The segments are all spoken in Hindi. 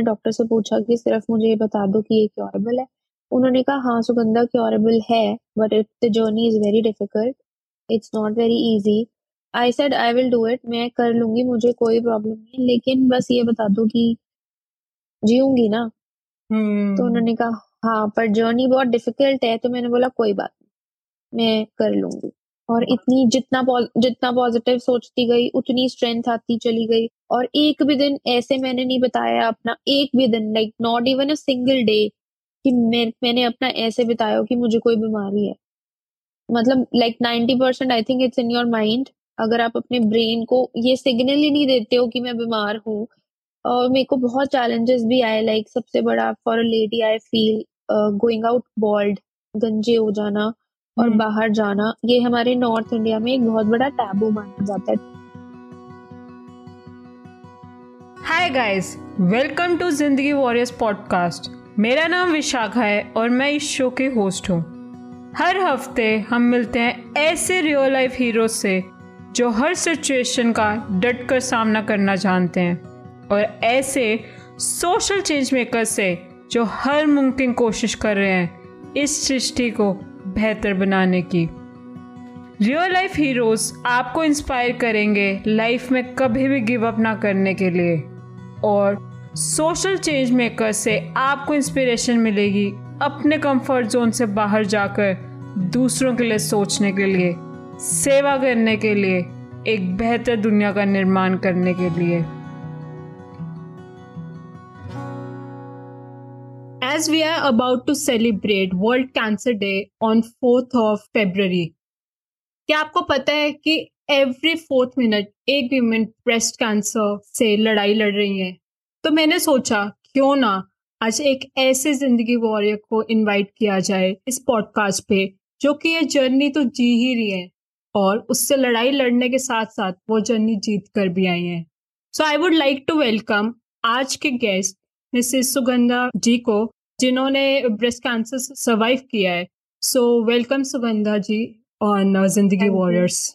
अपने डॉक्टर से पूछा कि सिर्फ़ मुझे ये बता दो कि ये क्योरेबल है? उन्होंने कहा हाँ सुगंधा क्योरेबल है? But it the journey is very difficult it's not very easy I said I will do it मैं कर लूँगी मुझे कोई प्रॉब्लम नहीं. लेकिन बस ये बता दो कि जीऊँगी ना? हम्म। तो उन्होंने कहा हाँ पर जर्नी बहुत डिफ़िकल्ट है. तो मैंने बोला कोई बात नहीं. मैं कर लूँगी. और इतनी जितना जितना पॉजिटिव सोचती गई उतनी स्ट्रेंथ आती चली गई। और एक भी दिन ऐसे मैंने नहीं बताया अपना एक भी दिन like not even a single day कि मैं मैंने अपना ऐसे बिताया हो कि मुझे कोई बीमारी है मतलब like ninety percent I think it's in your mind अगर आप अपने ब्रेन को ये सिग्नल ही नहीं देते हो कि मैं बीमार हूँ और मेरे को बहुत चैलेंजेस भी आए लाइक सबसे बड़ा for a lady I feel going out bald गंजे हो जाना और हम्म। बाहर जाना ये हमारे नॉर्थ इंडिया में एक बहुत बड़ा टैबू माना जाता है hi guys welcome to Zindagi warriors podcast मेरा नाम विशाखा है और मैं इस शो के होस्ट हूँ। हर हफ़्ते हम मिलते हैं ऐसे रियल लाइफ हीरो से, जो हर सिचुएशन का डट कर सामना करना जानते हैं। और ऐसे सोशल चेंज मेकर से, जो हर मुमकिन कोशिश कर रहे हैं इस सृष्टि को बेहतर बनाने की। रियल लाइफ हीरोज आपको इंस्पायर करेंगे लाइफ में कभी भी गिव अप ना करने के लिए। और सोशल चेंज मेकर से आपको इंस्पिरेशन मिलेगी अपने कंफर्ट जोन से बाहर जाकर दूसरों के लिए सोचने के लिए सेवा करने के लिए एक बेहतर दुनिया का निर्माण करने के लिए। As we are about to celebrate World Cancer Day on 4th of February, क्या आपको पता है कि एवरी फोर्थ मिनट एक वीमेन ब्रेस्ट कैंसर से लड़ाई लड़ रही है। तो मैंने सोचा क्यों ना आज एक ऐसे ज़िंदगी वॉरियर को इनवाइट किया जाए इस पॉडकास्ट पे जो कि ये जर्नी तो जी ही रही है और उससे लड़ाई लड़ने के साथ साथ वो जर्नी जीत कर भी आई है। So I would like to welcome आज के गेस्ट मिसेस सुगंधा जी को जिन्होंने ब्रेस्ट कैंसर सर्वाइव किया है। So welcome Sugandha ji on Zindagi. Warriors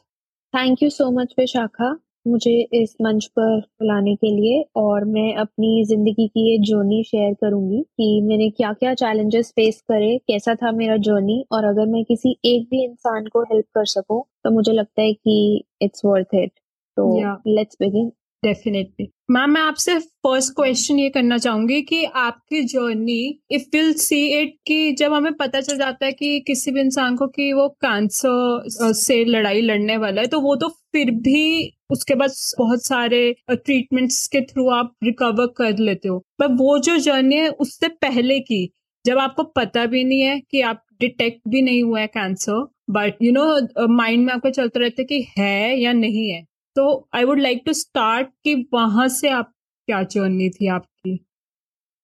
thank you so much Vishakha मुझे इस मंच पर बुलाने के लिए और मैं अपनी ज़िंदगी की ये जर्नी शेयर करूँगी कि मैंने क्या क्या चैलेंजेस फेस करे कैसा था मेरा जर्नी और अगर मैं किसी एक भी इंसान को हेल्प कर सकूँ तो मुझे लगता है कि इट्स वर्थ इट तो लेट्स बिगिन डेफिनेटली मैम मैं आपसे फ़र्स्ट क्वेश्चन ये करना चाहूँगी कि आपकी journey if will see it कि जब हमें पता चल जाता है कि किसी भी इंसान को कि वो कैंसर से लड़ाई लड़ने वाला है तो वो तो फिर भी उसके बाद बहुत सारे ट्रीटमेंट्स के थ्रू आप रिकवर कर लेते हो। पर वो जो जर्नी है उससे पहले की, जब आपको पता भी नहीं है कि आप डिटेक्ट भी नहीं हुआ है cancer but you know mind में आपको चलता रहता कि है या नहीं है। तो I would like to start कि वहाँ से आप क्या जर्नी थी आपकी?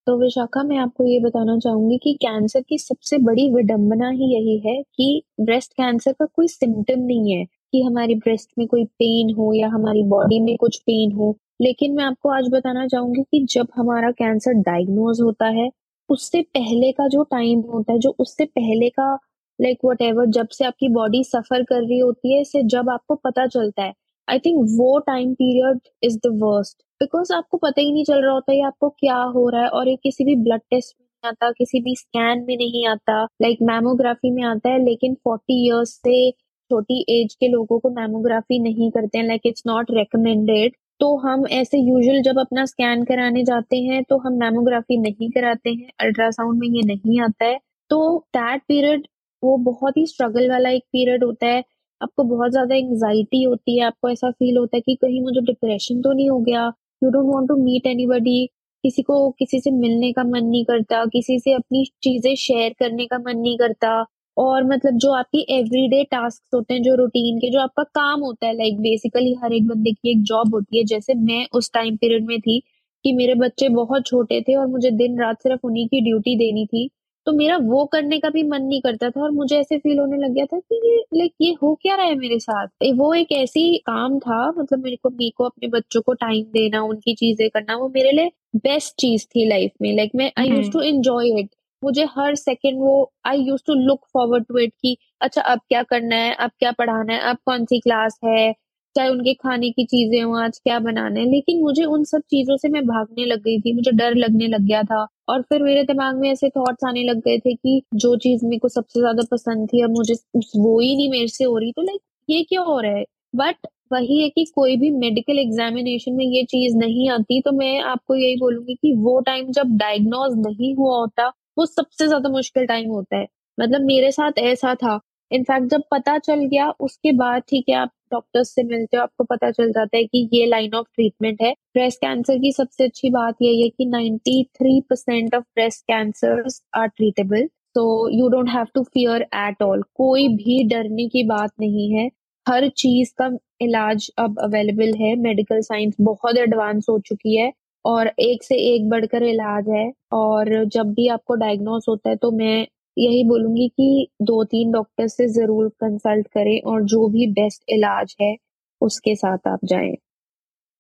तो विशाखा, मैं आपको ये बताना चाहूँगी कि कैंसर की सबसे बड़ी विडंबना ही यही है कि ब्रेस्ट कैंसर का कोई सिम्टम नहीं है कि हमारी ब्रेस्ट में कोई पेन हो या हमारी बॉडी में कुछ पेन हो। लेकिन मैं आपको आज बताना चाहूँगी कि जब हमारा कैंसर डायग्नोज होता है, उससे पहले का जो टाइम होता है, जो उससे पहले का लाइक वट जब से आपकी बॉडी सफ़र कर रही होती है, इससे जब आपको पता चलता है आई थिंक वो time period is the worst because आपको पता ही नहीं चल रहा होता है आपको क्या हो रहा है और ये किसी भी ब्लड टेस्ट में आता किसी भी स्कैन में नहीं आता लाइक like, मैमोग्राफी में आता है लेकिन फोर्टी ईयर्स से छोटी एज के लोगों को मैमोग्राफी नहीं करते हैं लाइक इट्स नॉट रिकमेंडेड तो हम ऐसे यूजुअल जब अपना स्कैन कराने जाते हैं तो हम मैमोग्राफी नहीं कराते हैं अल्ट्रासाउंड में ये नहीं आता है. तो दैट पीरियड वो बहुत ही स्ट्रगल वाला एक पीरियड होता है आपको बहुत ज़्यादा एंजाइटी होती है, आपको ऐसा फील होता है कि कहीं मुझे डिप्रेशन तो नहीं हो गया। You don't want to meet anybody किसी को किसी से मिलने का मन नहीं करता, किसी से अपनी चीज़ें शेयर करने का मन नहीं करता। और मतलब जो आपकी एवरीडे टास्क होते हैं, जो रूटीन के, जो आपका काम होता है लाइक बेसिकली हर एक बंदे की एक जॉब होती है। जैसे मैं उस टाइम पीरियड में थी कि मेरे बच्चे बहुत छोटे थे और मुझे दिन रात सिर्फ़ उन्हीं की ड्यूटी देनी थी। तो मेरा वो करने का भी मन नहीं करता था और मुझे ऐसे फील होने लग गया था कि ये लाइक ये हो क्या रहा है मेरे साथ? वो एक ऐसी काम था मतलब मेरे को मी को अपने बच्चों को टाइम देना उनकी चीज़ें करना वो मेरे लिए बेस्ट चीज़ थी लाइफ में। लाइक मैं I use to enjoy it मुझे हर सेकेंड वो I use to look forward to it कि अच्छा अब क्या करना है? अब क्या पढ़ाना है? अब कौन सी क्लास है? चाहे उनके खाने की चीज़ें हो, आज क्या बनाना लेकिन मुझे उन सब चीज़ों से मैं भागने लग गई थी, मुझे डर लगने लग गया था। और फिर मेरे दिमाग में ऐसे थॉट्स आने लग गए थे कि जो चीज़ मेरे को सबसे ज़्यादा पसंद थी और मुझे वो ही नहीं मेरे से हो रही। तो लाइक ये क्या हो रहा है? बट वही है कि कोई भी मेडिकल एग्जामिनेशन में ये चीज़ नहीं आती तो मैं आपको यही बोलूँगी कि वो टाइम जब डायग्नोज नहीं हुआ होता, वो सबसे ज़्यादा मुश्किल टाइम होता है। मतलब मेरे साथ ऐसा था। इनफैक्ट जब पता चल गया, उसके बाद ठीक है, आप डॉक्टर्स से मिलते हो, आपको पता चल जाता है कि ये लाइन ऑफ़ ट्रीटमेंट है। ब्रेस्ट कैंसर की सबसे अच्छी बात यही है कि 93 percent of breast cancer are treatable तो you don't have to fear at all कोई भी डरने की बात नहीं है। हर चीज़ का इलाज अब अवेलेबल है। मेडिकल साइंस बहुत एडवांस हो चुकी है और एक से एक बढ़कर इलाज है। और जब भी आपको डायग्नोस होता है तो मैं यही बोलूँगी कि दो तीन डॉक्टर से ज़रूर कंसल्ट करें और जो भी बेस्ट इलाज है उसके साथ आप जाएँ।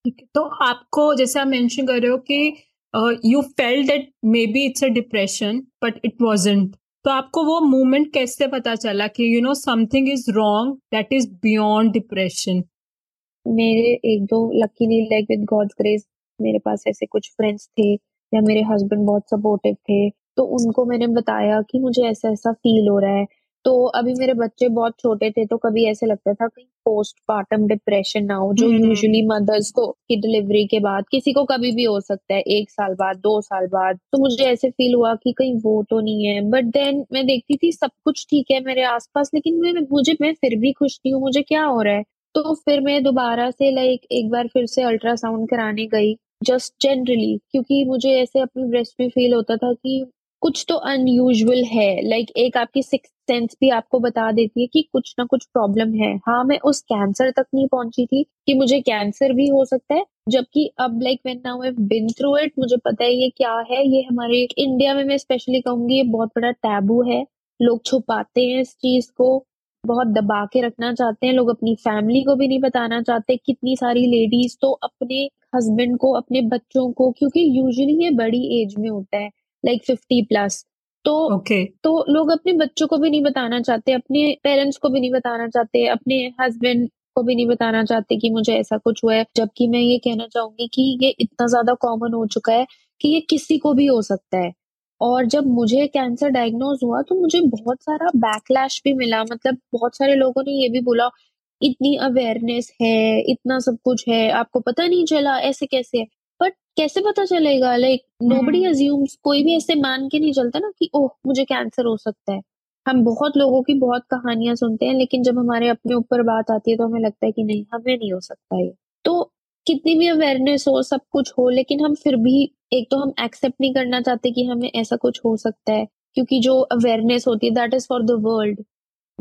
ठीक है तो आपको जैसे आप मेंशन कर रहे हो कि you fell that maybe it's a depression but it wasn't तो आपको वो मूवमेंट कैसे पता चला कि you know something is wrong that is beyond depression मेरे एक दो luckily like with God's grace मेरे पास ऐसे कुछ फ्रेंड्स थे या मेरे हस्बैंड बहुत सपोर्टिव थे तो उनको मैंने बताया कि मुझे ऐसा ऐसा फील हो रहा है। तो अभी मेरे बच्चे बहुत छोटे थे तो कभी ऐसे लगता था कहीं पोस्ट पार्टम डिप्रेशन ना हो जो यूजुअली मदर्स को की डिलीवरी के बाद किसी को कभी भी हो सकता है एक साल बाद दो साल बाद। तो मुझे ऐसे फील हुआ कि कहीं वो तो नहीं है। बट देन मैं देखती थी सब कुछ ठीक है मेरे आसपास लेकिन मैं मुझे मैं फिर भी खुश नहीं हूँ मुझे क्या हो रहा है? तो फिर मैं दोबारा से लाइक एक बार फिर से अल्ट्रासाउंड कराने गई जस्ट जनरली क्योंकि मुझे ऐसे अपने ब्रेस्ट में फील होता था कि कुछ तो अनयूजल है। लाइक like, एक आपकी सिक्स सेंस भी आपको बता देती है कि कुछ ना कुछ प्रॉब्लम है। हाँ मैं उस कैंसर तक नहीं पहुँची थी कि मुझे कैंसर भी हो सकता है जबकि अब like when now I been through it मुझे पता है ये क्या है। ये हमारे इंडिया में मैं स्पेशली कहूँगी ये बहुत बड़ा टैबू है। लोग छुपाते हैं इस चीज़ को बहुत दबा के रखना चाहते हैं। लोग अपनी फैमिली को भी नहीं बताना चाहते कितनी सारी लेडीज़ तो अपने हस्बैंड को अपने बच्चों को क्योंकि यूजुअली ये बड़ी एज में होता है। लाइक फिफ्टी प्लस तो okay. तो लोग अपने बच्चों को भी नहीं बताना चाहते अपने पेरेंट्स को भी नहीं बताना चाहते अपने हस्बैंड को भी नहीं बताना चाहते कि मुझे ऐसा कुछ हुआ है। जबकि मैं ये कहना चाहूँगी कि ये इतना ज़्यादा कॉमन हो चुका है कि ये किसी को भी हो सकता है। और जब मुझे कैंसर डायग्नोज हुआ तो मुझे बहुत सारा बैकलैश भी मिला। मतलब बहुत सारे लोगों ने ये भी बोला इतनी अवेयरनेस है इतना सब कुछ है आपको पता नहीं चला ऐसे कैसे है? बट कैसे पता चलेगा? लाइक नो बडी अज्यूम्स कोई भी ऐसे मान के नहीं चलता ना कि ओह मुझे कैंसर हो सकता है। हम बहुत लोगों की बहुत कहानियाँ सुनते हैं लेकिन जब हमारे अपने ऊपर बात आती है तो हमें लगता है कि नहीं हमें नहीं हो सकता ये। तो कितनी भी अवेयरनेस हो सब कुछ हो लेकिन हम फिर भी एक तो हम एक्सेप्ट नहीं करना चाहते कि हमें ऐसा कुछ हो सकता है क्योंकि जो अवेयरनेस होती है that is for the world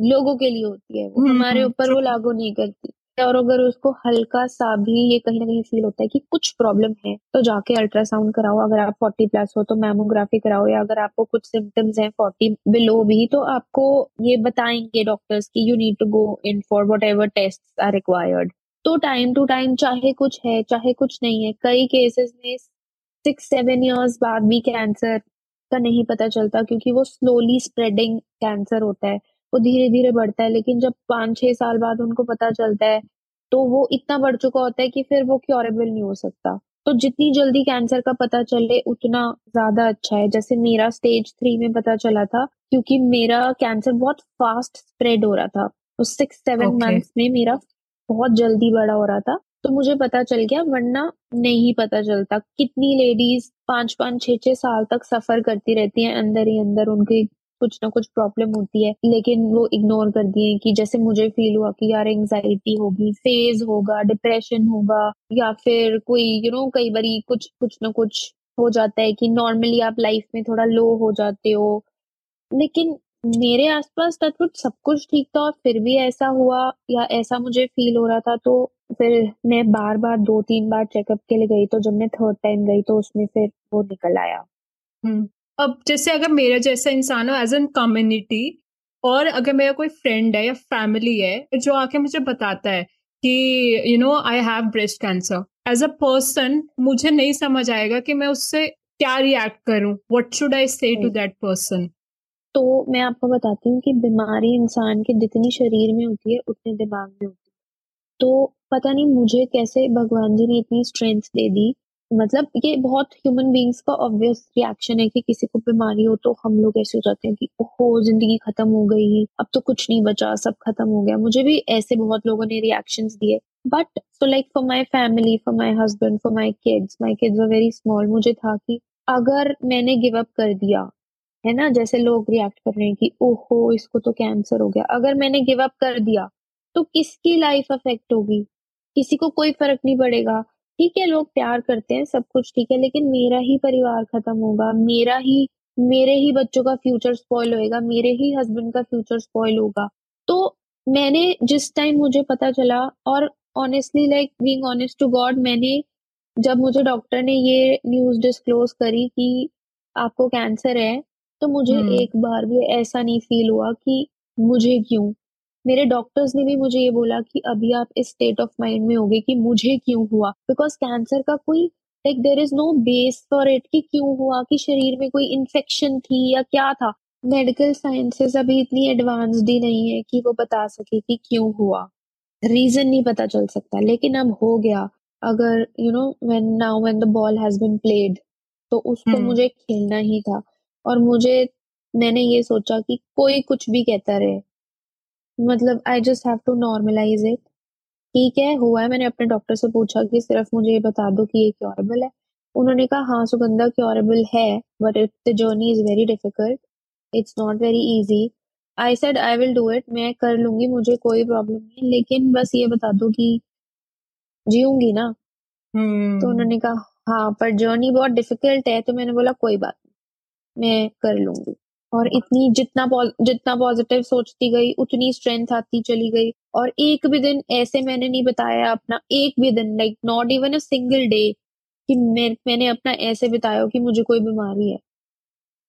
लोगों के लिए होती है वो हम्म, हमारे हम्म, ऊपर वो लागू नहीं करती। और अगर उसको हल्का सा भी ये कहीं ना कहीं फील होता है कि कुछ प्रॉब्लम है तो जाके अल्ट्रासाउंड कराओ। अगर आप फोर्टी प्लस हो तो मैमोग्राफी कराओ या अगर आपको कुछ सिम्टम्स हैं फोर्टी बिलो भी तो आपको ये बताएँगे डॉक्टर्स की you need to go in for whatever test are required तो टाइम टू टाइम चाहे कुछ है, चाहे कुछ नहीं है, कई केसेस में सिक्स सेवन ईयर्स बाद भी कैंसर का नहीं पता चलता क्योंकि वो स्लोली स्प्रेडिंग कैंसर होता है। वो धीरे धीरे बढ़ता है लेकिन जब पाँच छह साल बाद उनको पता चलता है तो वो इतना बढ़ चुका होता है कि फिर वो क्योरेबल नहीं हो सकता। तो जितनी जल्दी कैंसर का पता चले उतना ज़्यादा अच्छा है। जैसे मेरा स्टेज थ्री में पता चला था क्योंकि मेरा कैंसर बहुत फास्ट स्प्रेड हो रहा था। उस सिक्स सेवन मंथ्स में मेरा बहुत जल्दी बड़ा हो रहा था। तो मुझे पता चल गया वरना नहीं पता चलता। कितनी लेडीज़ पाँच पाँच छह छह साल तक सफ़र करती रहती हैं अंदर ही अंदर उनकी कुछ ना कुछ प्रॉब्लम होती है, लेकिन वो इग्नोर कर दिए कि जैसे मुझे फील हुआ कि यार एंजाइटी होगी फ़ेज़ होगा डिप्रेशन होगा, या फिर कोई यू नो कई बारी कुछ कुछ ना कुछ हो जाता है कि नॉर्मली आप लाइफ में थोड़ा लो हो जाते हो। लेकिन मेरे आसपास तत्व सब कुछ ठीक था और फिर भी ऐसा हुआ या ऐसा मुझे फील हो रहा था तो फिर मैं बार बार दो तीन बार चेकअप के लिए गई तो जब मैं थर्ड टाइम गई तो उसमें फिर वो निकल आया। हम्म। अब जैसे अगर मेरा जैसा इंसान हो एज एन कम्युनिटी और अगर मेरा कोई फ्रेंड है या फैमिली है जो आके मुझे बताता है कि you know I have breast cancer as a person मुझे नहीं समझ आएगा कि मैं उससे क्या रिएक्ट करूँ। व्हाट शुड आई से टू दैट पर्सन तो मैं आपको बताती हूँ कि बीमारी इंसान के जितनी शरीर में होती है उतने दिमाग में होती है। तो पता नहीं मुझे कैसे भगवान जी ने इतनी स्ट्रेंथ दे दी मतलब ये बहुत ह्यूमन बींग्स का ऑब्वियस रिएक्शन है कि किसी को बीमारी हो तो हम लोग ऐसे हो जाते हैं कि, ओहो, ज़िंदगी खत्म हो गई, अब तो कुछ नहीं बचा, सब खत्म हो गया। मुझे भी ऐसे बहुत लोगों ने रिएक्शन दिए। But so like for my family for my husband for my kids my kids were very small मुझे था कि अगर मैंने गिव अप कर दिया, है ना, जैसे लोग रिएक्ट कर रहे हैं कि, ओहो, इसको तो कैंसर हो गया। अगर मैंने गिव अप कर दिया तो किसकी लाइफ अफेक्ट होगी? किसी को कोई फ़र्क नहीं पड़ेगा। ठीक है लोग प्यार करते हैं सब कुछ ठीक है लेकिन मेरा ही परिवार खत्म होगा मेरा ही मेरे ही बच्चों का फ्यूचर स्पॉइल होएगा मेरे ही हस्बैंड का फ्यूचर स्पॉइल होगा तो मैंने जिस टाइम मुझे पता चला और honestly like being honest to God मैंने जब मुझे डॉक्टर ने ये न्यूज़ डिस्क्लोज करी कि आपको कैंसर है तो मुझे हम्म। एक बार भी ऐसा नहीं फील हुआ कि मुझे क्यों मेरे डॉक्टर्स ने भी मुझे ये बोला कि अभी आप इस स्टेट ऑफ़ माइंड में होगे कि मुझे क्यों हुआ? बिकॉज़ कैंसर का कोई like there is no base for it कि क्यों हुआ? कि शरीर में कोई इन्फेक्शन थी या क्या था? मेडिकल साइंसेस अभी इतनी एडवांस्ड ही नहीं है कि वो बता सके कि क्यों हुआ। रीजन नहीं पता चल सकता। लेकिन अब हो गया। अगर you know when now when the ball has been played तो उसको हम्म। मुझे खेलना ही था। और मुझे मैंने ये सोचा कि कोई कुछ भी कहता रहे। मतलब I just have to normalize it ठीक है हुआ है मैंने अपने डॉक्टर से पूछा कि सिर्फ़ मुझे ये बता दो कि ये क्योरेबल है। उन्होंने कहा हाँ सुगंधा क्योरेबल है but it the journey is very difficult it's not very easy I said I will do it मैं कर लूँगी मुझे कोई प्रॉब्लम नहीं लेकिन बस ये बता दो कि जीऊँगी ना? hmm. तो हम्म। उन्होंने कहा हाँ पर जर्नी बहुत डिफ़िकल्ट है तो मैंने बोला कोई बात नहीं मैं कर लूँगी। और इतनी जितना जितना पॉजिटिव सोचती गई, उतनी स्ट्रेंथ आती चली गई। और एक भी दिन ऐसे मैंने नहीं बताया अपना, एक भी दिन like not even a single day कि मैं, मैंने अपना ऐसे बिताया कि मुझे कोई बीमारी है।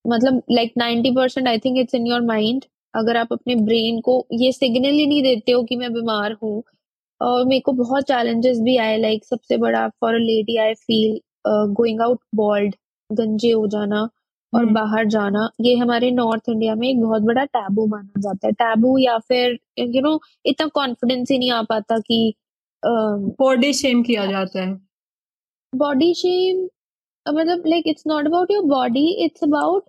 मतलब like ninety percent I think it's in your mind अगर आप अपने ब्रेन को ये सिग्नल ही नहीं देते हो कि मैं बीमार हूँ। और मेरे को बहुत चैलेंजेस भी आए लाइक सबसे बड़ा for a lady I feel going out bald गंजे हो जाना। और हम्म। बाहर जाना ये हमारे नॉर्थ इंडिया में एक बहुत बड़ा टैबू माना जाता है। टैबू या फिर यू नो इतना कॉन्फिडेंस ही नहीं आ पाता कि बॉडी शेम किया जाता है। बॉडी शेम मतलब like it's not about your body it's about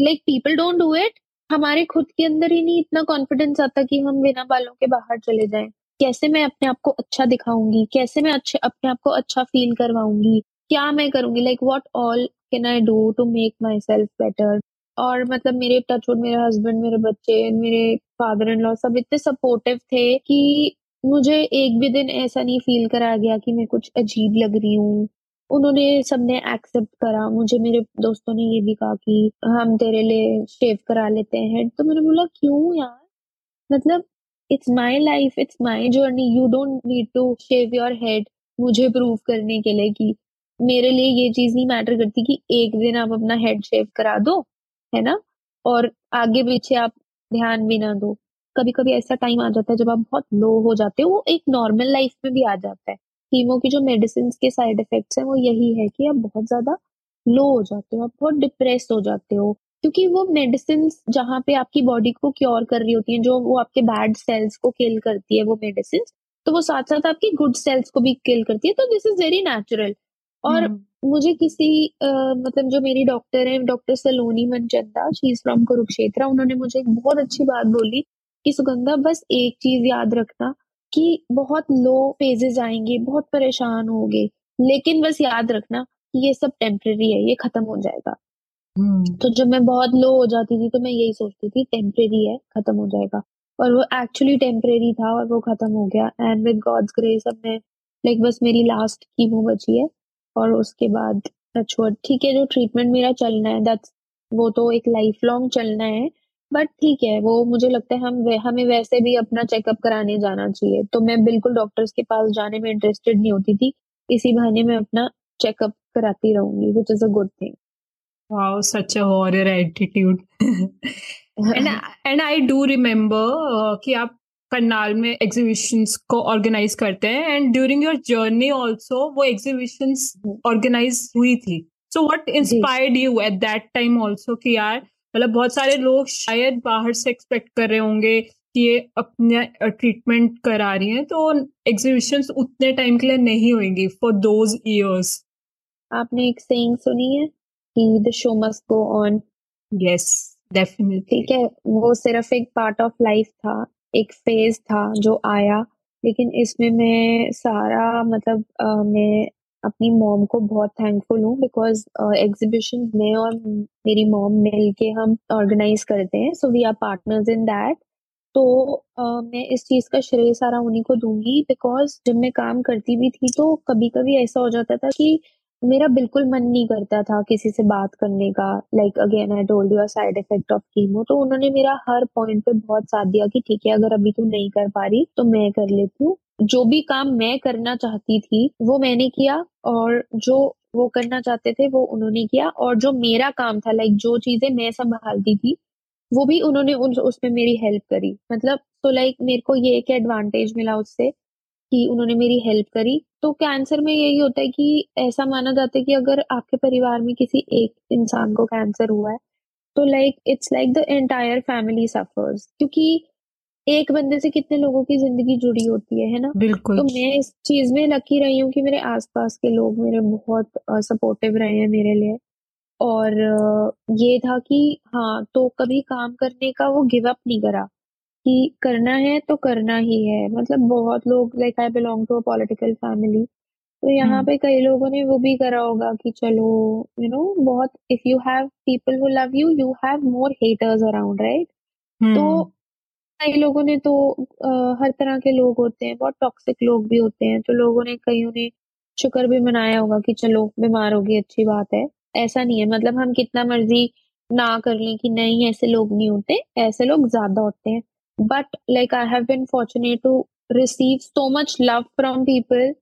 like people don't do it हमारे खुद के अंदर ही नहीं इतना कॉन्फिडेंस आता कि हम बिना बालों के बाहर चले जाएँ। कैसे मैं अपने आप को अच्छा दिखाऊँगी? कैसे मैं अच्छे अपने आप को अच्छा फील करवाऊँगी? क्या मैं करूँगी? Like what all can I do to make myself better और मतलब मेरे टचवुड मेरे हस्बैंड मेरे बच्चे, मेरे फादर इन लॉ सब इतने सपोर्टिव थे कि मुझे एक भी दिन ऐसा नहीं फील करा गया कि मैं कुछ अजीब लग रही हूँ। उन्होंने सबने एक्सेप्ट करा। मुझे मेरे दोस्तों ने ये भी कहा कि हम तेरे लिए शेव करा लेते हैं। तो मैंने बोला, क्यों यार? मतलब it's my life it's my journey you don't need to shave your head मुझे प्रूव करने के लिए कि मेरे लिए ये चीज़ नहीं मैटर करती कि एक दिन आप अपना हेड शेव करा दो, है ना? और आगे पीछे आप ध्यान भी ना दो। कभी कभी ऐसा टाइम आ जाता है जब आप बहुत लो हो जाते हो, वो एक नॉर्मल लाइफ में भी आ जाता है। कीमो की जो मेडिसिन के साइड इफेक्ट्स हैं, वो यही है कि आप बहुत ज़्यादा लो हो जाते हो, आप बहुत डिप्रेस हो जाते हो। क्योंकि वो मेडिसिन जहाँ पे आपकी बॉडी को क्योर कर रही होती है, जो वो आपके बैड सेल्स को किल करती है, वो मेडिसिन तो वो साथ साथ आपकी गुड सेल्स को भी किल करती है तो दिस इज़ वेरी नेचुरल और हम्म। मुझे किसी uh, मतलब जो मेरी डॉक्टर है doctor Saloni Manchanda she is from Kurukshetra उन्होंने मुझे एक बहुत अच्छी बात बोली कि सुगंधा बस एक चीज़ याद रखना कि बहुत लो फेजेस आएँगे बहुत परेशान होगे लेकिन बस याद रखना कि ये सब टेम्परेरी है ये खत्म हो जाएगा हम्म। तो जब मैं बहुत लो हो जाती थी तो मैं यही सोचती थी टेम्परेरी है खत्म हो जाएगा और वो एक्चुअली टेम्परेरी था और वो खत्म हो गया एंड विद गॉड्स ग्रेस अब मैं लाइक बस मेरी लास्ट कीमो बची है और उसके बाद टचवुड ठीक है जो ट्रीटमेंट मेरा चलना है दैट्स वो तो एक लाइफ लॉन्ग चलना है बट ठीक है वो मुझे लगता है हम वे, हमें वैसे भी अपना चेकअप कराने जाना चाहिए तो मैं बिल्कुल डॉक्टर्स के पास जाने में इंटरेस्टेड नहीं होती थी इसी बहाने मैं अपना चेकअप कराती रहूँगी which is a good thing Wow, such a warrior attitude. and and I do remember uh, कि आप करनाल में एग्जीबिशंस को ऑर्गेनाइज करते हैं and during your journey also वो एग्जीबिशंस ऑर्गेनाइज हुई थी। So what inspired you at that time also कि यार मतलब बहुत सारे लोग शायद बाहर से एक्सपेक्ट कर रहे होंगे कि ये अपना ट्रीटमेंट करा रही हैं तो एग्जीबिशन उतने टाइम के लिए नहीं होंगी फॉर दोज ईयर्स आपने एक सेइंग सुनी है कि the show must go on yes definitely ठीक है वो सिर्फ़ एक पार्ट ऑफ़ लाइफ था। एक फ़ेज़ था जो आया। लेकिन इसमें मैं सारा मतलब आ, मैं अपनी मॉम को बहुत थैंकफुल हूँ बिकॉज़ एग्जीबिशन में और मेरी मॉम मिल के हम ऑर्गेनाइज करते हैं। So we are partners in that तो uh, मैं इस चीज़ का श्रेय सारा उन्हीं को दूँगी बिकॉज़ जब मैं काम करती भी थी तो कभी कभी ऐसा हो जाता था कि मेरा बिल्कुल मन नहीं करता था किसी से बात करने का। Like again I told you side effect of chemo तो उन्होंने मेरा हर पॉइंट पे बहुत साथ दिया कि ठीक है अगर अभी तू नहीं कर पा रही तो मैं कर लेती हूँ। जो भी काम मैं करना चाहती थी वो मैंने किया और जो वो करना चाहते थे वो उन्होंने किया। और जो मेरा काम था लाइक जो चीज़ें मैं संभालती थी वो भी उन्होंने उन, उसमें मेरी हेल्प करी। मतलब तो लाइक मेरे को ये एक एडवांटेज मिला उससे कि उन्होंने मेरी हेल्प करी तो कैंसर में यही होता है कि ऐसा माना जाता है कि अगर आपके परिवार में किसी एक इंसान को कैंसर हुआ है तो like it's like the entire family suffers क्योंकि एक बंदे से कितने लोगों की ज़िंदगी जुड़ी होती है है ना? बिल्कुल। तो मैं इस चीज़ में लकी रही हूँ कि मेरे आसपास के लोग मेरे बहुत सपोर्टिव रहे हैं मेरे लिए। और ये था कि हाँ तो कभी काम करने का वो गिव अप नहीं करा। कि करना है तो करना ही है। मतलब बहुत लोग like I belong to a political family तो यहाँ पे कई लोगों ने वो भी करा होगा कि चलो यू नो बहुत if you have people who love you you have more haters around right तो कई लोगों ने तो आ, हर तरह के लोग होते हैं बहुत टॉक्सिक लोग भी होते हैं तो लोगों ने कईयों ने शुक्र भी मनाया होगा कि चलो बीमार होगी अच्छी बात है। ऐसा नहीं है मतलब हम कितना मर्ज़ी ना कर लें कि नहीं ऐसे लोग नहीं होते ऐसे लोग ज़्यादा होते हैं। But like I have been fortunate to receive so much love from people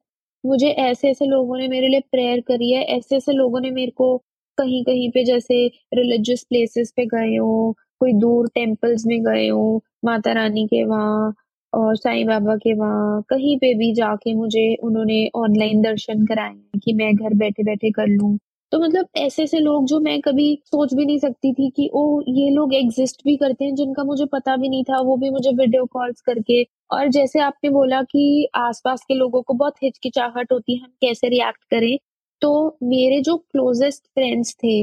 मुझे ऐसे ऐसे लोगों ने मेरे लिए प्रेयर करी है, ऐसे ऐसे लोगों ने मेरे को कहीं कहीं पे जैसे रिलीजियस प्लेसेस पे गए हो, कोई दूर टेम्पल्स में गए हो, माता रानी के वहाँ और साईं बाबा के वहाँ, कहीं पे भी जाके मुझे उन्होंने ऑनलाइन दर्शन कराए कि मैं घर बैठे बैठे कर लूँ। तो मतलब ऐसे ऐसे लोग जो मैं कभी सोच भी नहीं सकती थी कि ओ ये लोग एग्जिस्ट भी करते हैं जिनका मुझे पता भी नहीं था वो भी मुझे वीडियो कॉल्स करके। और जैसे आपने बोला कि आसपास के लोगों को बहुत हिचकिचाहट होती है हम कैसे रिएक्ट करें? तो मेरे जो क्लोजेस्ट फ्रेंड्स थे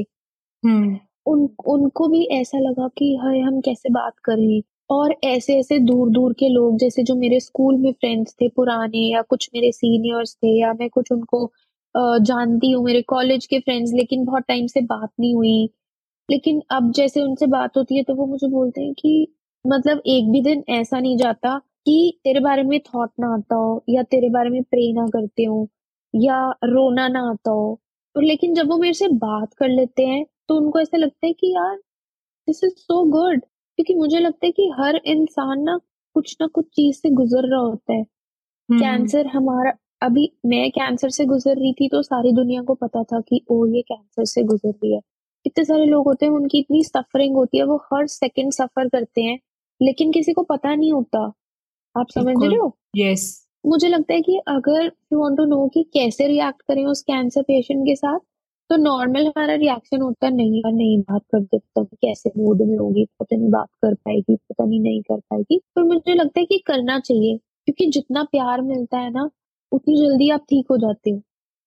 हम्म। उन उनको भी ऐसा लगा कि हाय हम कैसे बात करें? और ऐसे ऐसे दूर दूर के लोग जैसे जो मेरे स्कूल में फ्रेंड्स थे पुराने या कुछ मेरे सीनियर्स थे या मैं कुछ उनको जानती हूँ मेरे कॉलेज के फ्रेंड्स लेकिन बहुत टाइम से बात नहीं हुई। लेकिन अब जैसे उनसे बात होती है तो वो मुझे बोलते हैं कि मतलब एक भी दिन ऐसा नहीं जाता कि तेरे बारे में थॉट ना आता हो या तेरे बारे में प्रे ना करते हो या रोना ना आता हो। तो लेकिन जब वो मेरे से बात कर लेते हैं तो उनको ऐसा लगता है कि यार दिस इज़ सो गुड क्योंकि मुझे लगता है कि हर इंसान ना कुछ ना कुछ चीज़ से गुजर रहा होता है। कैंसर हमारा अभी मैं कैंसर से गुजर रही थी तो सारी दुनिया को पता था कि ओ ये कैंसर से गुजर रही है। इतने सारे लोग होते हैं उनकी इतनी सफरिंग होती है वो हर सेकंड सफ़र करते हैं लेकिन किसी को पता नहीं होता। आप समझ रहे हो? यस मुझे लगता है कि अगर यू वांट टू नो कि कैसे रिएक्ट करें उस कैंसर पेशेंट के साथ तो नॉर्मल हमारा रिएक्शन होता नहीं और नहीं बात करते पता नहीं कैसे मूड में होगी पता नहीं बात कर पाएगी पता नहीं नहीं कर पाएगी। पर मुझे लगता है कि करना चाहिए क्योंकि जितना प्यार मिलता है ना उतनी जल्दी आप ठीक हो जाते हो।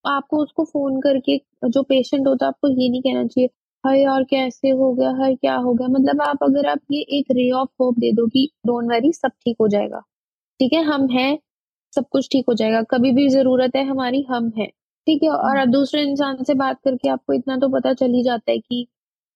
आपको उसको फ़ोन करके जो पेशेंट होता है आपको ये नहीं कहना चाहिए हाय और कैसे हो गया? हाय क्या हो गया? मतलब आप अगर आप ये एक रे ऑफ़ होप दे दो कि डोंट वरी सब ठीक हो जाएगा। ठीक है हम हैं सब कुछ ठीक हो जाएगा। कभी भी ज़रूरत है हमारी हम हैं। ठीक है और अब दूसरे इंसान से बात करके आपको इतना तो पता चल ही जाता है कि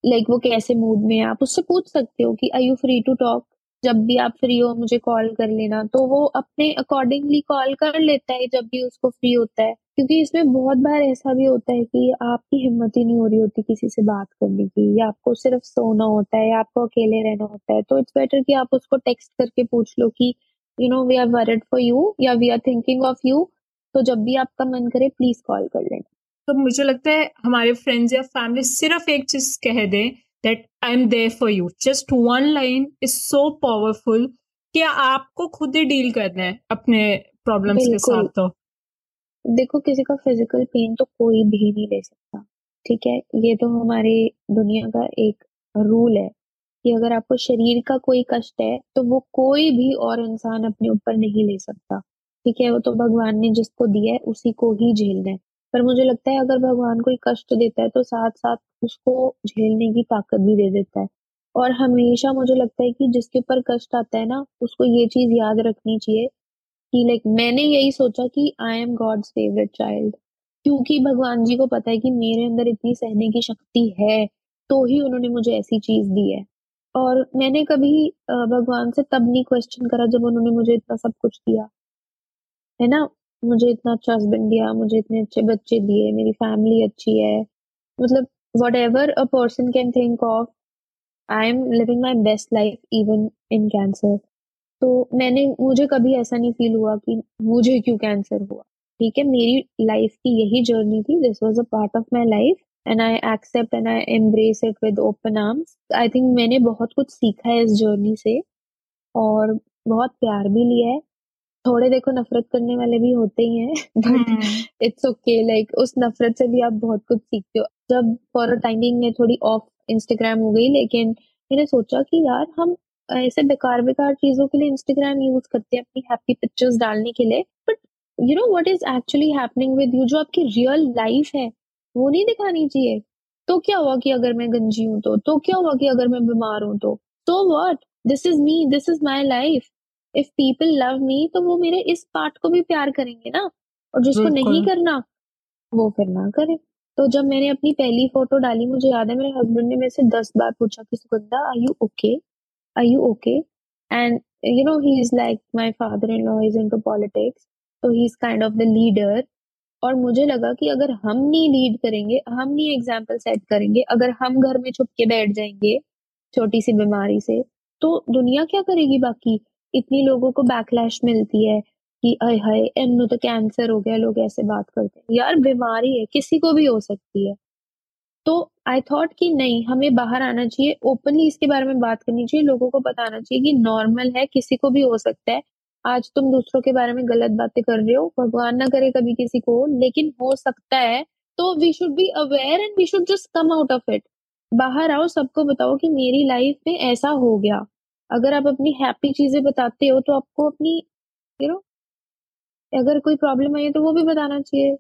लाइक वो कैसे मूड में है? आप उससे पूछ सकते हो कि I you free to talk जब भी आप फ्री हो, मुझे कॉल कर लेना। तो वो अपने अकॉर्डिंगली कॉल कर लेता है जब भी उसको फ्री होता है। क्योंकि इसमें बहुत बार ऐसा भी होता है कि आपकी हिम्मत ही नहीं हो रही होती किसी से बात करने की। या आपको सिर्फ़ सोना होता है या आपको अकेले रहना होता है। तो इट्स बेटर कि आप उसको टेक्स्ट करके पूछ लो कि you know we are worried for you या we are thinking of you तो जब भी आपका मन करे प्लीज़ कॉल कर लेना। तो मुझे लगता है हमारे फ्रेंड्स या फैमिली सिर्फ़ एक चीज़ कह दें that I am there for you just one line is so powerful कि आपको खुद ही डील करना है अपने प्रॉब्लम्स के साथ तो। देखो किसी का फ़िज़िकल पेन तो कोई भी नहीं ले सकता ठीक है? ये तो हमारी दुनिया का एक रूल है कि अगर आपको शरीर का कोई कष्ट है तो वो कोई भी और इंसान अपने ऊपर नहीं ले सकता ठीक है? वो तो भगवान ने जिसको दिया है उसी को ही झेलना है। पर मुझे लगता है अगर भगवान कोई कष्ट देता है तो साथ साथ उसको झेलने की ताकत भी दे देता है। और हमेशा मुझे लगता है कि जिसके ऊपर कष्ट आता है ना, उसको ये चीज़ याद रखनी चाहिए कि लाइक मैंने यही सोचा कि I am God's favourite child क्योंकि भगवान जी को पता है कि मेरे अंदर इतनी सहने की शक्ति है तो ही उन्होंने मुझे ऐसी चीज़ दी है। और मैंने कभी भगवान से तब नहीं क्वेश्चन करा जब उन्होंने मुझे इतना सब कुछ दिया। है ना? मुझे इतना अच्छा हस्बैंड दिया, मुझे इतने अच्छे बच्चे दिए, मेरी फैमिली अच्छी है। मतलब whatever a person can think of I am living my best life even in cancer तो मैंने, मुझे कभी ऐसा नहीं फील हुआ कि मुझे क्यों कैंसर हुआ। ठीक है, मेरी लाइफ की यही जर्नी थी। This was a part of my life and I accept and I embrace it with open arms I think मैंने बहुत कुछ सीखा है इस जर्नी से और बहुत प्यार भी लिया है। थोड़े देखो नफरत करने वाले भी होते ही हैं बट इट्स ओके लाइक उस नफरत से भी आप बहुत कुछ सीखते हो। जब फॉर अ टाइमिंग में थोड़ी ऑफ़ इंस्टाग्राम हो गई लेकिन मैंने सोचा कि यार हम ऐसे बेकार बेकार चीज़ों के लिए इंस्टाग्राम यूज़ करते हैं अपनी हैप्पी पिक्चर्स डालने के लिए but you know what is actually happening with you जो आपकी रियल लाइफ है वो नहीं दिखानी चाहिए। तो क्या हुआ कि अगर मैं गंजी हूँ तो? तो क्या हुआ कि अगर मैं बीमार हूँ तो? तो what this is me this is my life if people love me तो वो मेरे इस पार्ट को भी प्यार करेंगे ना? और जिसको नहीं करना वो फिर ना करे। तो जब मैंने अपनी पहली फ़ोटो डाली मुझे याद है मेरे हस्बैंड ने मेरे से दस बार पूछा कि Sugandha are you okay are you okay and you know he is like my father in law is into politics तो he is kind of the leader और मुझे लगा कि अगर हम नहीं लीड करेंगे हम नहीं एग्ज़ाम्पल सेट करेंगे अगर हम घर में छुप के बैठ जाएँगे छोटी सी बीमारी से तो दुनिया क्या करेगी बाकी? इतनी लोगों को बैकलैश मिलती है कि अय हाय, इन्हों तो कैंसर हो गया, लोग ऐसे बात करते हैं। यार, बीमारी है, किसी को भी हो सकती है। तो आई थॉट कि नहीं, हमें बाहर आना चाहिए। ओपनली इसके बारे में बात करनी चाहिए, लोगों को बताना चाहिए कि नॉर्मल है, किसी को भी हो सकता है। आज तुम दूसरों के बारे में गलत बातें कर रहे हो, भगवान ना करे कभी किसी को, लेकिन हो सकता है। तो we should be aware and we should just come out of it बाहर आओ, सबको बताओ कि मेरी लाइफ में ऐसा हो गया। अगर आप अपनी हैप्पी चीज़ें बताते हो तो आपको अपनी यू नो अगर कोई प्रॉब्लम आई है तो वो भी बताना चाहिए।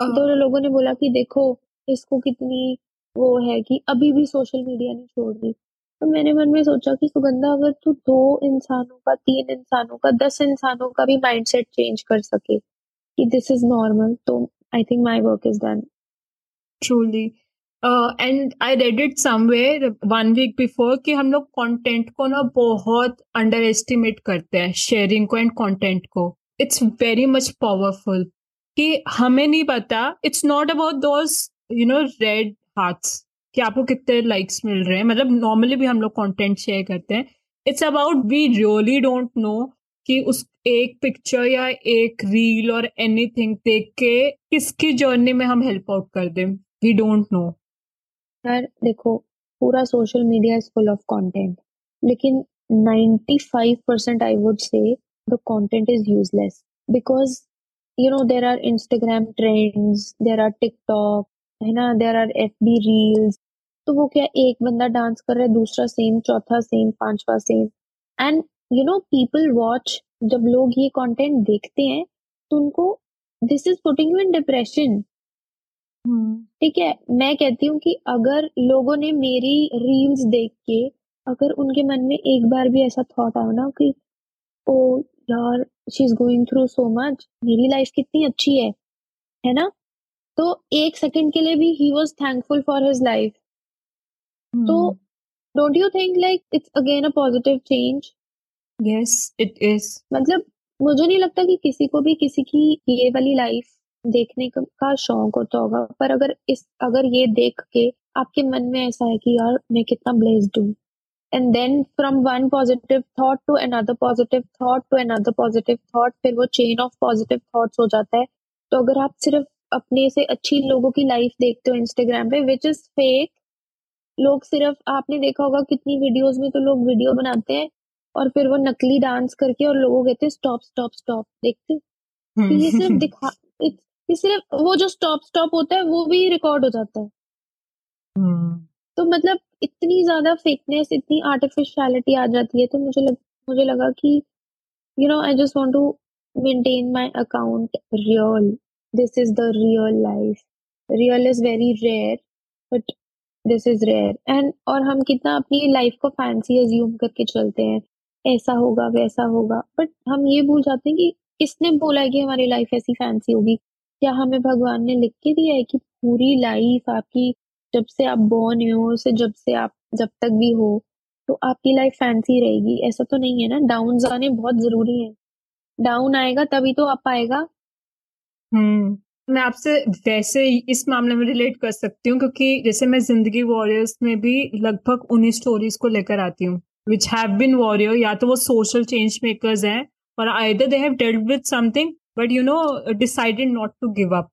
तो लोगों ने बोला कि देखो इसको कितनी वो है कि अभी भी सोशल मीडिया नहीं छोड़ रही तो मैंने मन में सोचा कि सुगंधा अगर तू दो इंसानों का तीन इंसानों का दस इंसानों का भी माइंडसेट चेंज कर सके कि दिस इज़ नॉर्मल तो I think my work is done truly and I read it somewhere one week before कि हम लोग कंटेंट को ना बहुत अंडर एस्टिमेट करते हैं शेयरिंग को एंड कंटेंट को। इट्स वेरी मच पावरफुल कि हमें नहीं पता it's not about those you know red hearts कि आपको कितने लाइक्स मिल रहे हैं। मतलब नॉर्मली भी हम लोग कंटेंट शेयर करते हैं। It's about we really don't know कि उस एक पिक्चर या एक रील और एनीथिंग देख के किसकी जर्नी में हम हेल्प आउट कर दें। वी डोंट नो यार देखो पूरा social media is full of content लेकिन 95% I would say the content is useless. Because you know there are Instagram trends, there are TikTok, है ना there are F B reels तो वो क्या एक बंदा डांस कर रहा है दूसरा सेम चौथा सेम पांचवा same and you know people watch जब लोग ये कंटेंट देखते हैं तो उनको this is putting you in depression ठीक है। मैं कहती हूँ कि अगर लोगों ने मेरी रील्स देख के अगर उनके मन में एक बार भी ऐसा थॉट आओ ना कि ओ यार she is going through so much मेरी लाइफ कितनी अच्छी है। है ना? तो एक सेकंड के लिए भी he was thankful for his life तो don't you think like it's again a positive change yes it is मतलब मुझे नहीं लगता कि किसी को भी किसी की ये वाली लाइफ देखने का शौक होता होगा पर अगर इस अगर ये देख के आपके मन में ऐसा है कि यार मैं कितना ब्लेस्ड हूँ and then from one positive thought to another positive thought to another positive thought फिर वो चेन ऑफ़ पॉजिटिव थॉट्स हो जाता है तो अगर आप सिर्फ़ अपने से अच्छी लोगों की लाइफ देखते हो इंस्टाग्राम पे विच इज़ फेक लोग सिर्फ़ आपने देखा होगा कितनी वीडियोस में तो लोग वीडियो बनाते हैं और फिर वो नकली डांस करके और लोगों कहते हैं स्टॉप स्टॉप स्टॉप देखते तो ये सिर्फ़ दिखा ये सिर्फ़ वो जो स्टॉप स्टॉप होता है वो भी रिकॉर्ड हो जाता है। हम्म। तो मतलब इतनी ज़्यादा फेकनेस इतनी आर्टिफिशियलिटी आ जाती है तो मुझे लग, मुझे लगा कि you know I just want to maintain my account real this is the real life real is very rare but this is rare and और हम कितना अपनी लाइफ को फैंसी अज्यूम करके चलते हैं। ऐसा होगा वैसा होगा। बट हम ये भूल जाते हैं कि किसने बोला है कि हमारी लाइफ ऐसी फैंसी होगी? क्या हमें भगवान ने लिख के दिया है कि पूरी लाइफ आपकी जब से आप बॉर्न हो से जब से आप, जब तक भी हो तो आपकी लाइफ फैंसी रहेगी। ऐसा तो नहीं है ना? डाउन आने बहुत ज़रूरी है। डाउन आएगा, तभी तो आप आएगा। हम्म। मैं आपसे वैसे इस मामले में रिलेट कर सकती हूँ, क्योंकि जैसे मैं ज़िंदगी वॉरियर्स में भी लगभग उन्हीं स्टोरीज को लेकर आती हूँ विच हैव बिन वॉरियर या तो वो सोशल चेंज मेकर्स हैं, और either they have dealt with something but you know decided not to give up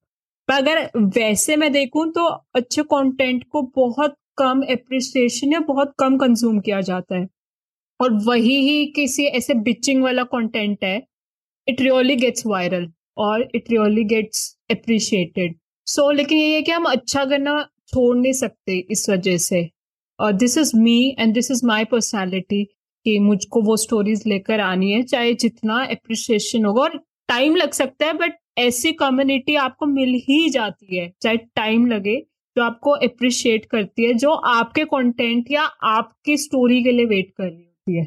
पर अगर वैसे मैं देखूँ तो अच्छे कंटेंट को बहुत कम अप्रिसिएशन या बहुत कम कंज्यूम किया जाता है। और वही ही किसी ऐसे बिचिंग वाला कंटेंट है इट रियली गेट्स वायरल और it really gets appreciated so लेकिन ये है कि हम अच्छा करना छोड़ नहीं सकते इस वजह से। और this is me and this is my personality कि मुझको वो स्टोरीज लेकर आनी है, चाहे जितना अप्रिशिएशन होगा और टाइम लग सकता है बट ऐसी कम्युनिटी आपको मिल ही जाती है, चाहे टाइम लगे, जो आपको अप्रिशिएट करती है, जो आपके कंटेंट या आपकी स्टोरी के लिए वेट कर रही होती है।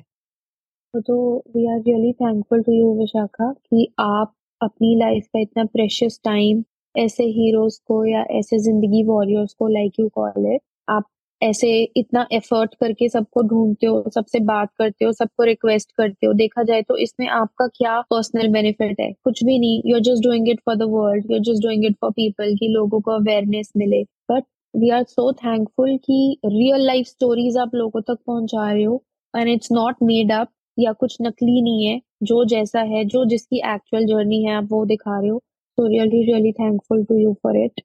तो we are really thankful to you Vishakha कि आप अपनी लाइफ का इतना प्रेशियस टाइम ऐसे हीरोज को या ऐसे ज़िंदगी वॉरियर्स को लाइक यू कॉल इट आप ऐसे इतना एफर्ट करके सबको ढूंढते हो, सबसे बात करते हो, सबको रिक्वेस्ट करते हो, देखा जाए तो इसमें आपका क्या पर्सनल बेनिफिट है? कुछ भी नहीं you are just doing it for the world you are just doing it for people कि लोगों को अवेयरनेस मिले। But we are so thankful कि रियल लाइफ स्टोरीज आप लोगों तक पहुँचा रहे हो and it's not made up या कुछ नकली नहीं है, जो जैसा है, जो जिसकी एक्चुअल जर्नी है आप वो दिखा रहे हो। So really really thankful to you for it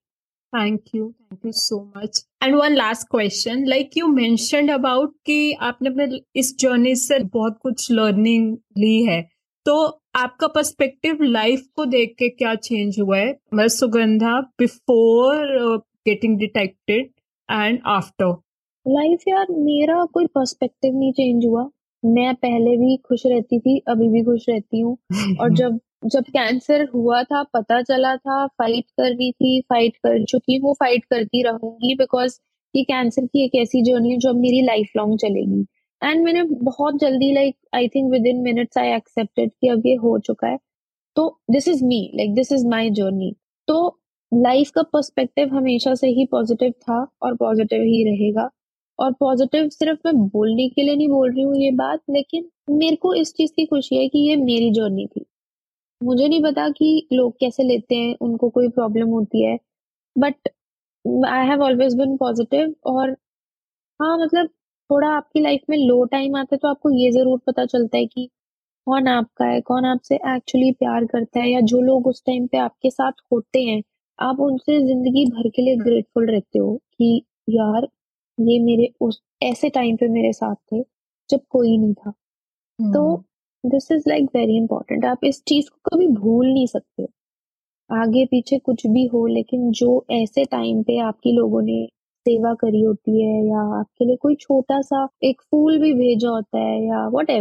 thank you thank you so much and one last question like you mentioned about कि आपने अपने इस जर्नी से बहुत कुछ लर्निंग ली है। तो आपका पर्सपेक्टिव लाइफ को देख के क्या चेंज हुआ है? मतलब Sugandha before getting detected and after life यार मेरा कोई पर्सपेक्टिव नहीं चेंज हुआ। मैं पहले भी खुश रहती थी अभी भी खुश रहती हूँ। और जब जब कैंसर हुआ था, पता चला था फाइट कर रही थी फाइट कर, चुकी हूँ फाइट करती रहूँगी बिकॉज़ ये कैंसर की एक ऐसी जर्नी है जो अब मेरी लाइफ लॉन्ग चलेगी। एंड मैंने बहुत जल्दी like I think within minutes I accepted कि अब ये हो चुका है। तो this is me like this is my journey तो लाइफ का पर्सपेक्टिव हमेशा से ही पॉजिटिव था और पॉजिटिव ही रहेगा। और पॉजिटिव सिर्फ़ मैं बोलने के लिए नहीं बोल रही हूँ ये बात, लेकिन मेरे को इस चीज़ की खुशी है कि ये मेरी जर्नी थी। मुझे नहीं पता कि लोग कैसे लेते हैं, उनको कोई प्रॉब्लम होती है but I have always been positive और हाँ मतलब थोड़ा आपकी लाइफ में लो टाइम आता है तो आपको ये ज़रूर पता चलता है कि कौन आपका है, कौन आपसे एक्चुअली प्यार करता है या जो लोग उस टाइम पे आपके साथ होते हैं, आप उनसे ज़िंदगी भर के लिए ग्रेटफुल रहते हो कि यार, ये मेरे उस, ऐसे टाइम पे मेरे साथ थे जब कोई नहीं था। तो this is like very important आप इस चीज़ को कभी भूल नहीं सकते आगे पीछे कुछ भी हो, लेकिन जो ऐसे टाइम पे आपकी लोगों ने सेवा करी होती है, या आपके लिए कोई छोटा सा एक फूल भी भेजा होता है, या वट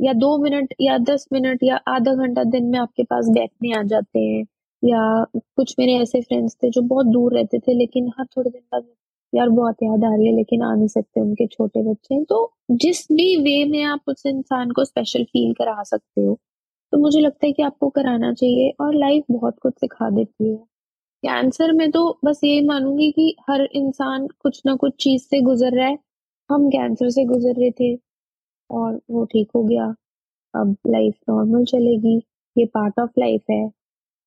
या दो मिनट, या दस मिनट, या आधा घंटा दिन में आपके पास बैठने आ जाते हैं, या कुछ मेरे ऐसे फ्रेंड्स थे जो बहुत दूर रहते थे, लेकिन हर थोड़े दिन बाद यार बहुत याद आ रही है, लेकिन आ नहीं सकते उनके छोटे बच्चे। हैं तो जिस भी वे में आप उस इंसान को स्पेशल फील करा सकते हो तो मुझे लगता है कि आपको कराना चाहिए और लाइफ बहुत कुछ सिखा देती है। कैंसर में तो बस यही मानूँगी कि हर इंसान कुछ ना कुछ चीज़ से गुजर रहा है। हम कैंसर से गुजर रहे थे और वो ठीक हो गया। अब लाइफ नॉर्मल चलेगी, ये पार्ट ऑफ़ लाइफ है।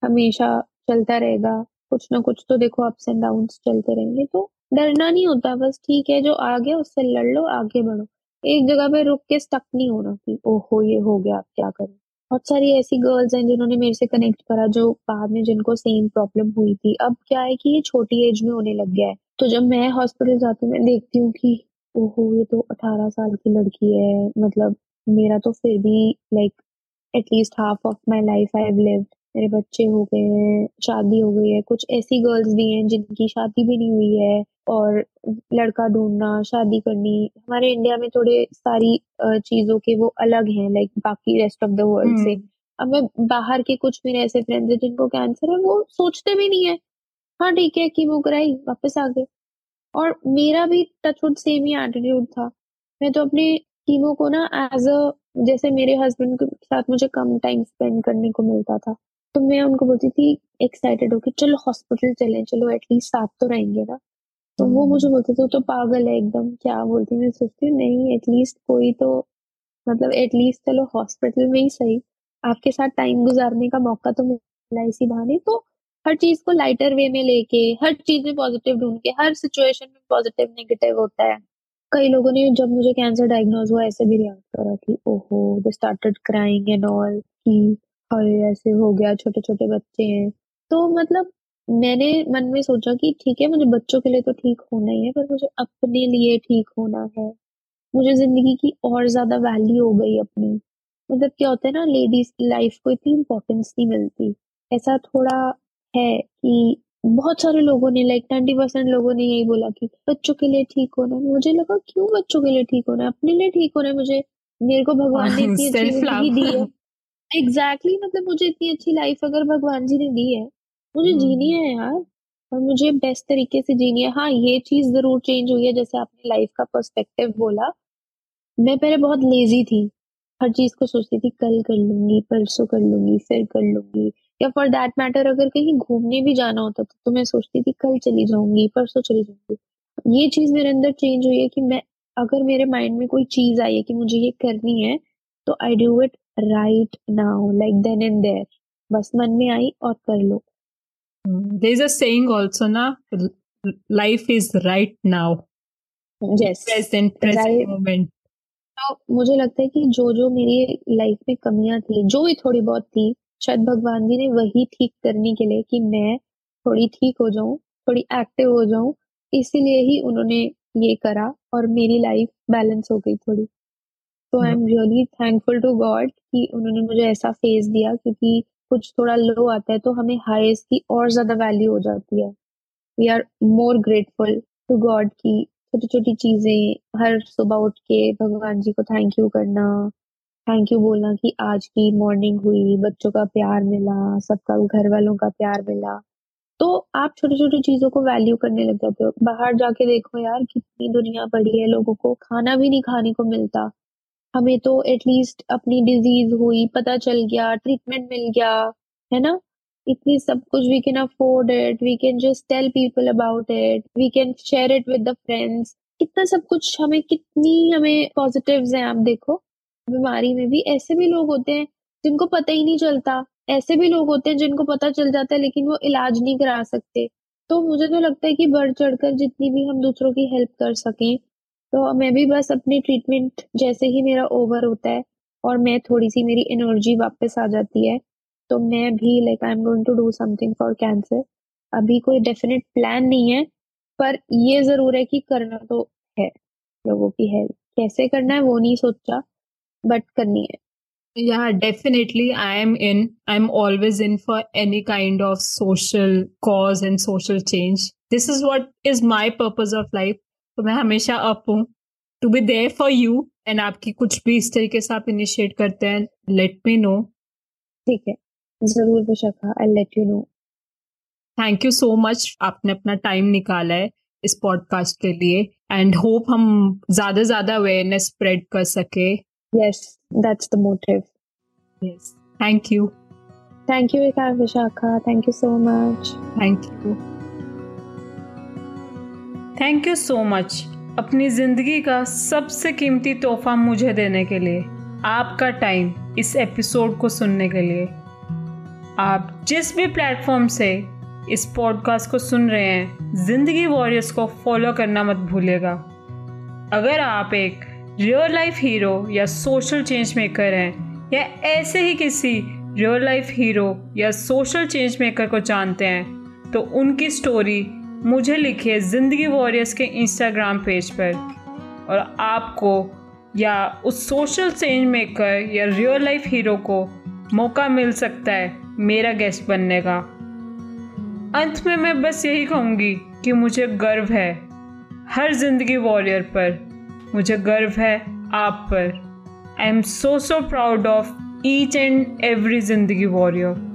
हमेशा चलता रहेगा, कुछ ना कुछ तो देखो अप्स एंड डाउन चलते रहेंगे तो डरना नहीं होता, बस ठीक है, जो आ गया उससे लड़ लो, आगे बढ़ो। एक जगह पे रुक के स्टक नहीं होना कि, ओहो, ये हो गया आप क्या करें? बहुत सारी ऐसी गर्ल्स हैं जिन्होंने मेरे से कनेक्ट करा, जो बाद में जिनको सेम प्रॉब्लम हुई थी। अब क्या है कि ये छोटी एज में होने लग गया है। तो जब मैं हॉस्पिटल जाती हूँ, मैं देखती हूँ कि, ओहो, ये तो अठारह साल की लड़की है। मतलब मेरा तो फिर भी like at least half of my life I have lived मेरे बच्चे हो गए हैं शादी हो गई है कुछ ऐसी गर्ल्स भी हैं जिनकी शादी भी नहीं हुई है और लड़का ढूंढना शादी करनी। हमारे इंडिया में थोड़े सारी चीज़ों के वो अलग हैं लाइक बाकी रेस्ट ऑफ़ द वर्ल्ड से। हम्म। अब मैं बाहर के कुछ मेरे ऐसे फ्रेंड्स हैं जिनको कैंसर है वो सोचते भी नहीं है। हाँ ठीक है कीमो कराई वापस आ गए। और मेरा भी टचवुड सेम ही एटीट्यूड था। मैं तो अपने कीमो को ना एज अ जैसे मेरे हस्बैंड के साथ मुझे कम टाइम स्पेंड करने को मिलता था। तो मैं उनको बोलती थी एक्साइटेड होकर चलो हॉस्पिटल चले चलो एटलीस्ट साथ तो रहेंगे ना। तो वो मुझे हम्म। बोलते थे तो पागल है एकदम क्या बोलती? मैं सोचती हूँ नहीं एटलीस्ट कोई तो मतलब एटलीस्ट चलो हॉस्पिटल में ही सही। आपके साथ टाइम गुजारने का मौका तो मिला इसी बहाने। तो हर चीज़ को लाइटर वे में लेके हर चीज़ में पॉजिटिव ढूंढ के हर सिचुएशन में पॉजिटिव नेगेटिव होता है। कई लोगों ने जब मुझे कैंसर डायग्नोज हुआ ऐसे भी रिएक्ट करा कि ओहो they started crying and all कि अरे ऐसे हो गया छोटे छोटे बच्चे हैं। तो मतलब मैंने मन में सोचा कि ठीक है मुझे बच्चों के लिए तो ठीक होना ही है पर मुझे अपने लिए ठीक होना है। मुझे ज़िंदगी की और ज़्यादा वैल्यू हो गई अपनी। मतलब क्या होता है ना लेडीज़ की लाइफ को इतनी इम्पोर्टेंस नहीं मिलती। ऐसा थोड़ा है कि बहुत सारे लोगों ने लाइक ट्वेंटी परसेंट लोगों ने यही बोला कि बच्चों के लिए ठीक होना है। मुझे लगा क्यों बच्चों के लिए ठीक होना है? अपने लिए ठीक होना है मुझे। मेरे को भगवान ने इतनी अच्छी ज़िंदगी दी है। एग्जैक्टली exactly, मतलब मुझे इतनी अच्छी लाइफ अगर भगवान जी ने दी है मुझे जीनी हम्म। है यार और मुझे बेस्ट तरीके से जीनी है। हाँ ये चीज़ ज़रूर चेंज हुई है जैसे आपने लाइफ का पर्सपेक्टिव बोला। मैं पहले बहुत लेजी थी हर चीज़ को सोचती थी कल कर लूँगी परसों कर लूँगी फिर कर लूँगी या फॉर दैट मैटर अगर कहीं घूमने भी जाना होता था तो मैं सोचती थी कल चली जाऊँगी परसों चली जाऊँगी। ये चीज़ मेरे अंदर चेंज हुई है कि मैं अगर मेरे माइंड में कोई चीज़ आई है कि मुझे ये करनी है तो I do it right now like then and there बस मन में आई और कर लो। There is a saying also ना life is right now yes present present moment तो मुझे लगता है कि जो जो मेरी लाइफ में कमियाँ थी जो भी थोड़ी बहुत थी शायद भगवान जी ने वही ठीक करने के लिए कि मैं थोड़ी ठीक हो जाऊँ थोड़ी एक्टिव हो जाऊँ इसीलिए ही उन्होंने ये करा और मेरी लाइफ बैलेंस हो गई थोड़ी। तो I am really thankful to God कि उन्होंने मुझे ऐसा फेस दिया क्योंकि कुछ थोड़ा लो आता है तो हमें हाईएस्ट की और ज़्यादा वैल्यू हो जाती है। We are more grateful to God की छोटी छोटी चीज़ें हर सुबह उठ के भगवान जी को थैंक यू करना थैंक यू बोलना कि आज की मॉर्निंग हुई बच्चों का प्यार मिला सबका घर वालों का प्यार मिला। तो आप छोटी छोटी चीज़ों को वैल्यू करने लग जाते हो। बाहर जाके देखो यार कितनी दुनिया बड़ी है लोगों को खाना भी नहीं खाने को मिलता। हमें तो एटलीस्ट अपनी डिज़ीज़ हुई, पता चल गया ट्रीटमेंट मिल गया, है ना? इतनी सब कुछ we can afford it we can just tell people about it we can share it with the friends कितना सब कुछ हमें, कितनी हमें पॉजिटिव्स हैं आप देखो। बीमारी में भी ऐसे भी लोग होते हैं जिनको पता ही नहीं चलता। ऐसे भी लोग होते हैं जिनको पता चल जाता है लेकिन वो इलाज नहीं करा सकते। तो मुझे तो लगता है कि बढ़ चढ़कर जितनी भी हम दूसरों की हेल्प कर सकें तो मैं भी बस अपनी ट्रीटमेंट जैसे ही मेरा ओवर होता है और मैं थोड़ी सी मेरी एनर्जी वापस आ जाती है तो मैं भी like I am going to do something for cancer अभी कोई डेफिनेट प्लान नहीं है, पर ये ज़रूर है कि करना तो है, लोगों की हेल्प कैसे करना है वो नहीं सोचा बट करनी है. Yeah, definitely i am in. I'm always in for any kind of social cause and social change. This is what is my purpose of life. तो मैं हमेशा अप हूँ to be there for you and आपकी कुछ भी इस तरीके से आप इनिशिएट करते हैं लेट मी नो ठीक है ज़रूर बेशक I let you know thank you so much आपने अपना टाइम निकाला है इस पॉडकास्ट के लिए एंड होप हम ज़्यादा ज़्यादा अवेयरनेस स्प्रेड कर सके Yes, that's the motive. Yes. Thank you Thank you, Vishakha. Thank you so much. Thank you. Thank you so much अपनी ज़िंदगी का सबसे कीमती तोहफा मुझे देने के लिए, आपका टाइम इस एपिसोड को सुनने के लिए। आप जिस भी प्लेटफॉर्म से इस पॉडकास्ट को सुन रहे हैं, ज़िंदगी वॉरियर्स को फॉलो करना मत भूलिएगा। अगर आप एक रियल लाइफ हीरो या सोशल चेंज मेकर हैं, या ऐसे ही किसी रियल लाइफ हीरो या सोशल चेंज मेकर को जानते हैं तो उनकी स्टोरी मुझे लिखिए ज़िंदगी वॉरियर्स के इंस्टाग्राम पेज पर। और आपको या उस सोशल चेंज मेकर या रियल लाइफ हीरो को मौका मिल सकता है मेरा गेस्ट बनने का। अंत में मैं बस यही कहूँगी कि मुझे गर्व है हर ज़िंदगी वॉरियर पर। मुझे गर्व है आप पर। I am so so proud of each and every ज़िंदगी वॉरियर।